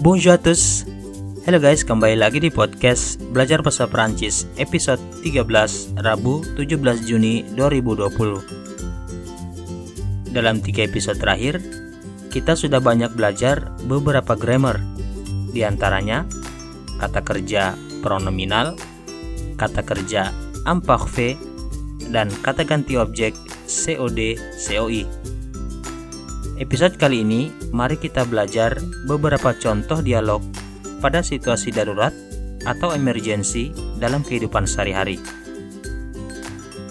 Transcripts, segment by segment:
Bonjour à tous. Halo guys, kembali lagi di podcast Belajar Bahasa Perancis episode 13 Rabu 17 Juni 2020. Dalam tiga episode terakhir, kita sudah banyak belajar beberapa grammar, di antaranya kata kerja pronominal, kata kerja imparfait, dan kata ganti objek COD COI. Episode kali ini, mari kita belajar beberapa contoh dialog pada situasi darurat atau emergency dalam kehidupan sehari-hari.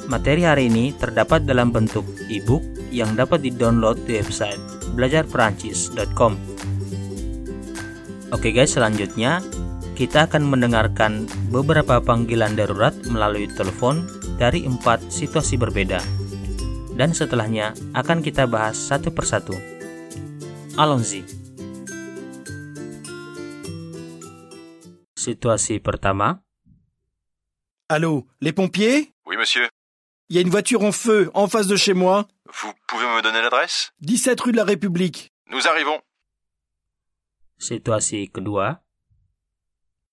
Materi hari ini terdapat dalam bentuk e-book yang dapat di-download di website belajarperancis.com. Oke guys, selanjutnya kita akan mendengarkan beberapa panggilan darurat melalui telepon dari empat situasi berbeda dan setelahnya akan kita bahas satu persatu. Allons-y. Situasi pertama. Allô, les pompiers? Oui, monsieur. Il y a une voiture en feu en face de chez moi, Vous pouvez me donner l'adresse? 17 rue de la République. Nous arrivons. Situasi kedua.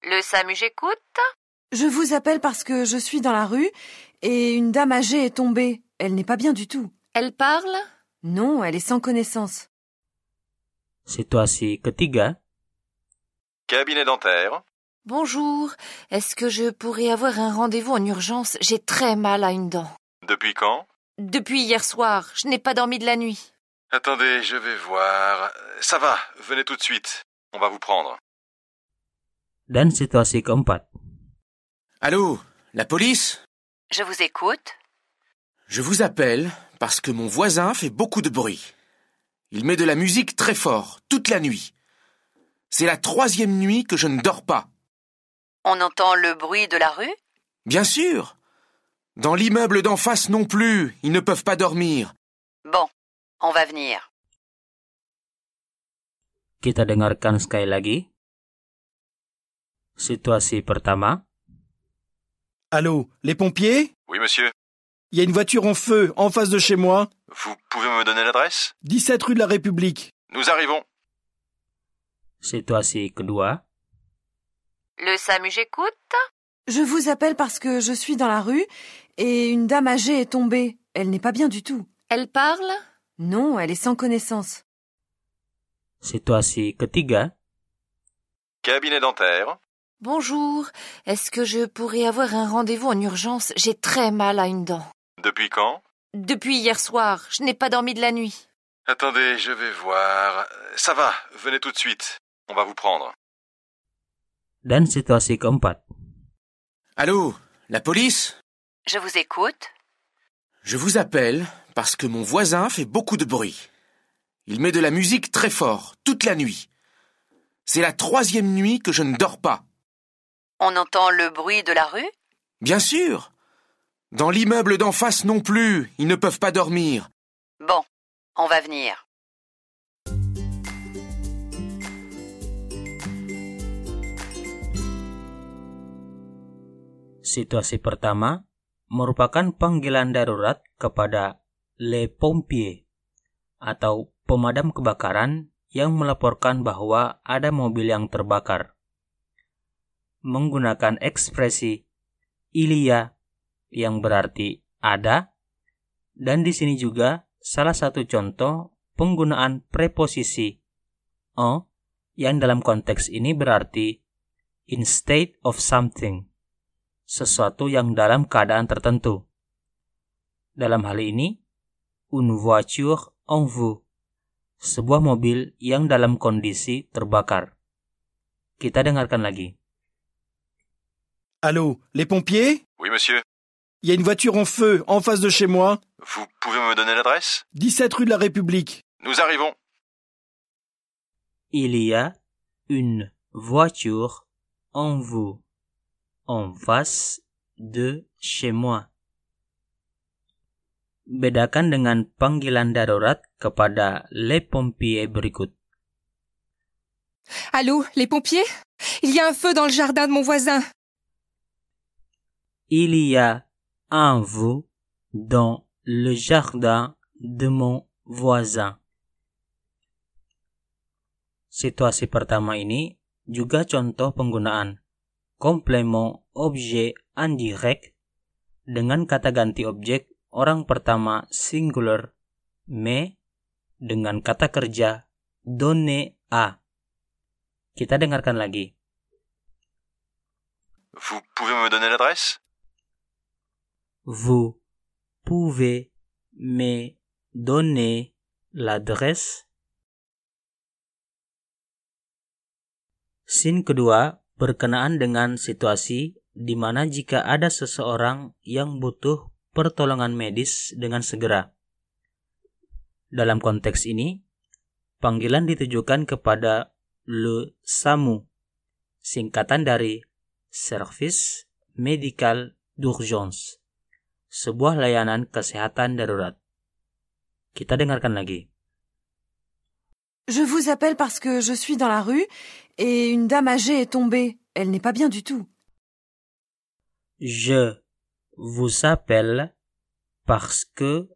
Le SAMU, j'écoute. Je vous appelle parce que je suis dans la rue et une dame âgée est tombée. Elle n'est pas bien du tout. Elle parle? Non, elle est sans connaissance. Situasi ketiga. Cabinet dentaire. Bonjour. Est-ce que je pourrais avoir un rendez-vous en urgence? J'ai très mal à une dent. Depuis quand? Depuis hier soir, je n'ai pas dormi de la nuit. Attendez, je vais voir. Ça va, venez tout de suite. On va vous prendre. Dan situasi keempat. Allô, la police? Je vous écoute. Je vous appelle parce que mon voisin fait beaucoup de bruit. Il met de la musique très fort, toute la nuit. C'est la troisième nuit que je ne dors pas. On entend le bruit de la rue? Bien sûr. Dans l'immeuble d'en face non plus, ils ne peuvent pas dormir. Bon, on va venir. Kita dengarkan sekali lagi. Situasi pertama. Allô, les pompiers? Oui, monsieur. Il y a une voiture en feu en face de chez moi, Vous pouvez me donner l'adresse? 17 rue de la République. Nous arrivons. Situasi kedua. Le SAMU, j'écoute. Je vous appelle parce que je suis dans la rue et une dame âgée est tombée. Elle n'est pas bien du tout. Elle parle? Non, elle est sans connaissance. Situasi ketiga. Cabinet dentaire. Bonjour. Est-ce que je pourrais avoir un rendez-vous en urgence? J'ai très mal à une dent. Depuis quand? Depuis hier soir, je n'ai pas dormi de la nuit. Attendez, je vais voir. Ça va, venez tout de suite. On va vous prendre. Dan situasi keempat. Allô, la police? Je vous écoute. Je vous appelle parce que mon voisin fait beaucoup de bruit. Il met de la musique très fort, toute la nuit. C'est la troisième nuit que je ne dors pas. On entend le bruit de la rue? Bien sûr. Dans l'immeuble d'en face non plus, ils ne peuvent pas dormir. Bon, on va venir. Situasi pertama merupakan panggilan darurat kepada Le Pompier atau pemadam kebakaran yang melaporkan bahwa ada mobil yang terbakar. Menggunakan ekspresi ilia yang berarti ada dan di sini juga salah satu contoh penggunaan preposisi en yang dalam konteks ini berarti in state of something sesuatu yang dalam keadaan tertentu. Dalam hal ini, une voiture en feu, sebuah mobil yang dalam kondisi terbakar. Kita dengarkan lagi. Allô, les pompiers Oui, monsieur. Il y a une voiture en feu en face de chez moi, Vous pouvez me donner l'adresse? 17 rue de la République. Nous arrivons. Il y a une voiture en vous en face de chez moi. Bedakan dengan panggilan darurat kepada les pompiers berikut. Allô, les pompiers? Il y a un feu dans le jardin de mon voisin. Il y a un veau dans le jardin de mon voisin. Situasi pertama ini juga contoh penggunaan komplement objet indirect dengan kata ganti objek orang pertama singular me dengan kata kerja donner à. Kita dengarkan lagi. Vous pouvez me donner l'adresse Vous pouvez me donner l'adresse? Scene kedua berkenaan dengan situasi di mana jika ada seseorang yang butuh pertolongan medis dengan segera. Dalam konteks ini, panggilan ditujukan kepada le SAMU, singkatan dari Service Medical d'Urgence, sebuah layanan kesehatan darurat. Kita dengarkan lagi. Je vous appelle parce que je suis dans la rue et une dame âgée est tombée. Elle n'est pas bien du tout. Je vous appelle parce que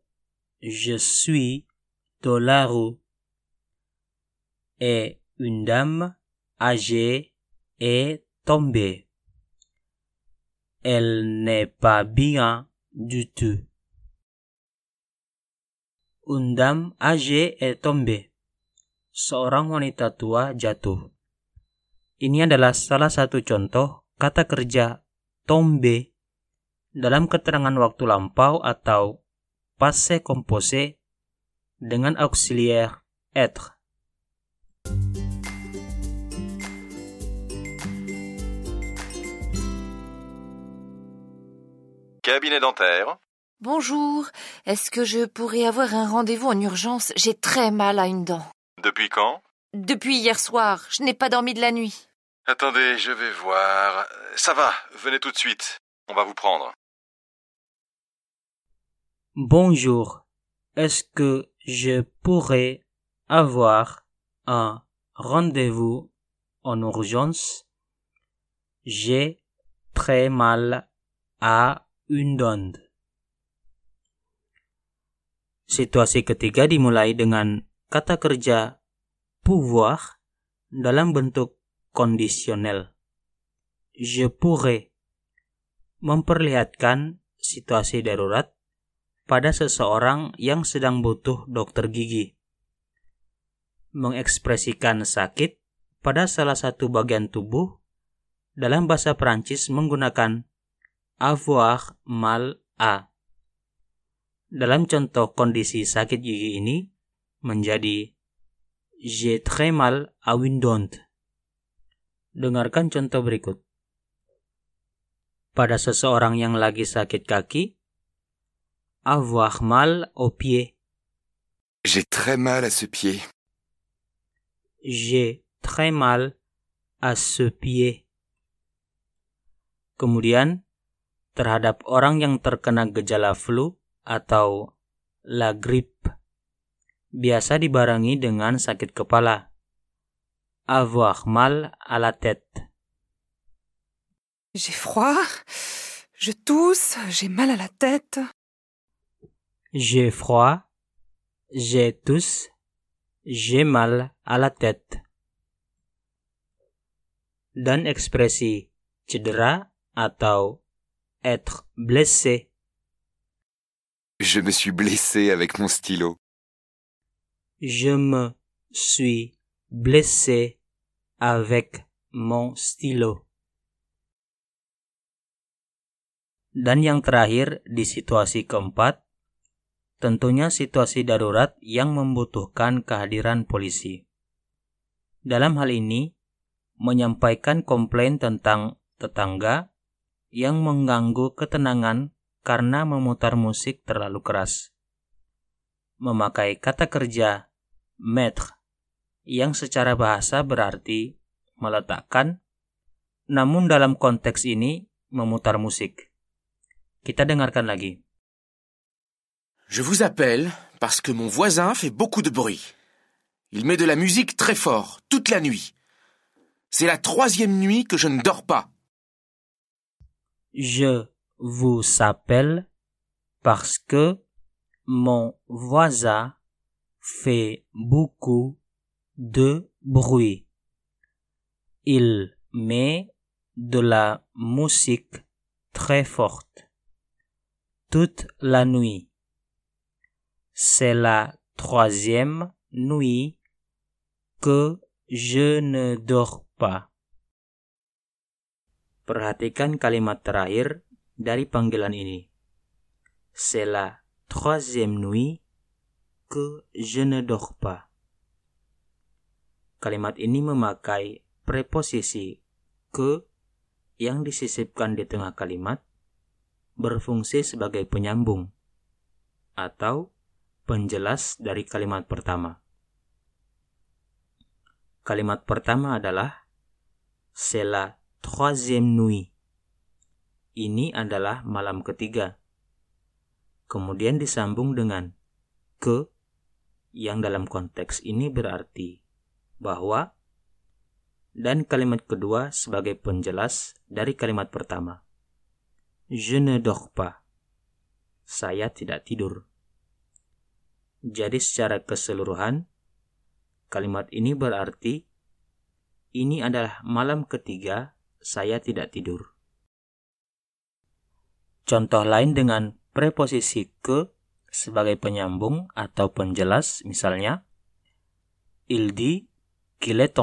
je suis dans la rue et une dame âgée est tombée. Elle n'est pas bien dame âgée est tombée. Seorang wanita tua jatuh. Ini adalah salah satu contoh kata kerja tombe dalam keterangan waktu lampau atau passé composé dengan auxiliaire être. Cabinet dentaire. Bonjour, est-ce que je pourrais avoir un rendez-vous en urgence? J'ai très mal à une dent. Depuis quand? Depuis hier soir, je n'ai pas dormi de la nuit. Attendez, je vais voir. Ça va, venez tout de suite. On va vous prendre. Bonjour, est-ce que je pourrais avoir un rendez-vous en urgence? J'ai très mal à une dent. Situasi ketiga dimulai dengan kata kerja pouvoir dalam bentuk kondisional. Je pourrais memperlihatkan situasi darurat pada seseorang yang sedang butuh dokter gigi. Mengekspresikan sakit pada salah satu bagian tubuh dalam bahasa Perancis menggunakan avoir mal à. Dalam contoh kondisi sakit gigi ini menjadi j'ai très mal à une dent. Dengarkan contoh berikut. Pada seseorang yang lagi sakit kaki, avoir mal au pied. J'ai très mal à ce pied. J'ai très mal à ce pied. Kemudian, terhadap orang yang terkena gejala flu atau la grippe, biasa dibarengi dengan sakit kepala. Avoir mal à la tête. J'ai froid, je tousse, j'ai mal à la tête. J'ai froid, j'ai tousse, j'ai mal à la tête. Dan ekspresi cedera atau être blessé. Je me suis blessé avec mon stylo. Je me suis blessé avec mon stylo. Dan yang terakhir di situasi keempat, tentunya situasi darurat yang membutuhkan kehadiran polisi. Dalam hal ini, menyampaikan komplain tentang tetangga yang mengganggu ketenangan karena memutar musik terlalu keras. Memakai kata kerja mettre yang secara bahasa berarti meletakkan, namun dalam konteks ini memutar musik. Kita dengarkan lagi. Je vous appelle parce que mon voisin fait beaucoup de bruit. Il met de la musique très fort, toute la nuit. C'est la troisième nuit que je ne dors pas. Je vous appelle parce que mon voisin fait beaucoup de bruit. Il met de la musique très forte toute la nuit. C'est la troisième nuit que je ne dors pas. Perhatikan kalimat terakhir dari panggilan ini. C'est la troisième nuit que je ne dors pas. Kalimat ini memakai preposisi ke yang disisipkan di tengah kalimat berfungsi sebagai penyambung atau penjelas dari kalimat pertama. Kalimat pertama adalah c'est la troisième nuit. Ini adalah malam ketiga. Kemudian disambung dengan ke yang dalam konteks ini berarti bahwa dan kalimat kedua sebagai penjelas dari kalimat pertama. Je ne dors pas. Saya tidak tidur. Jadi secara keseluruhan, kalimat ini berarti ini adalah malam ketiga saya tidak tidur. Contoh lain dengan preposisi ke sebagai penyambung atau penjelas misalnya il dit qu'il est.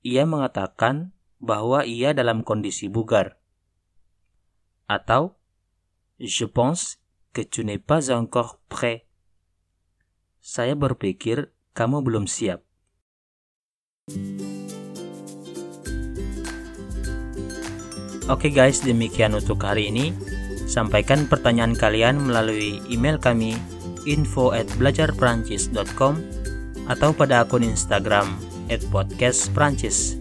Ia mengatakan bahwa ia dalam kondisi bugar. Atau je pense que tu n'es pas encore prêt. Saya berpikir kamu belum siap. Oke guys, demikian untuk hari ini. Sampaikan pertanyaan kalian melalui email kami info at belajarperancis.com atau pada akun Instagram at podcastperancis.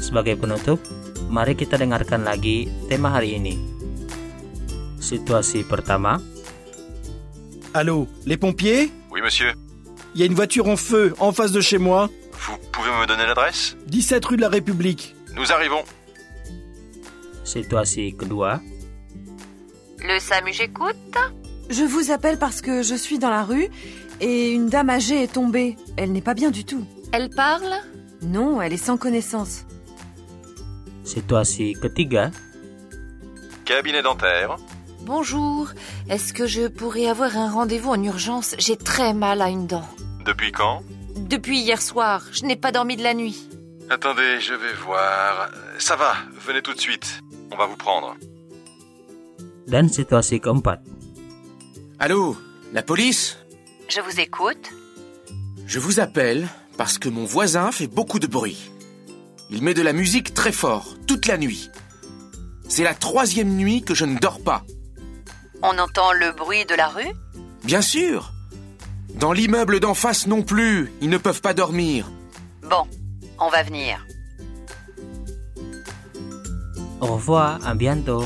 Sebagai penutup, mari kita dengarkan lagi tema hari ini. Situasi pertama, Allô, les pompiers Oui, monsieur. Il y a une voiture en feu en face de chez moi, Vous pouvez me donner l'adresse 17 rue de la République. Nous arrivons. Situasi kedua, Le SAMU, j'écoute. Je vous appelle parce que je suis dans la rue et une dame âgée est tombée. Elle n'est pas bien du tout. Elle parle? Non, elle est sans connaissance. situasi ketiga, Cabinet dentaire. Bonjour. Est-ce que je pourrais avoir un rendez-vous en urgence? J'ai très mal à une dent. Depuis quand? Depuis hier soir, je n'ai pas dormi de la nuit. Attendez, je vais voir. Ça va, venez tout de suite. On va vous prendre. dan situasi keempat. Allô La police? Je vous écoute. Je vous appelle parce que mon voisin fait beaucoup de bruit. Il met de la musique très fort, toute la nuit. C'est la troisième nuit que je ne dors pas. On entend le bruit de la rue? Bien sûr Dans l'immeuble d'en face non plus, ils ne peuvent pas dormir. Bon, on va venir. Au revoir, à bientôt.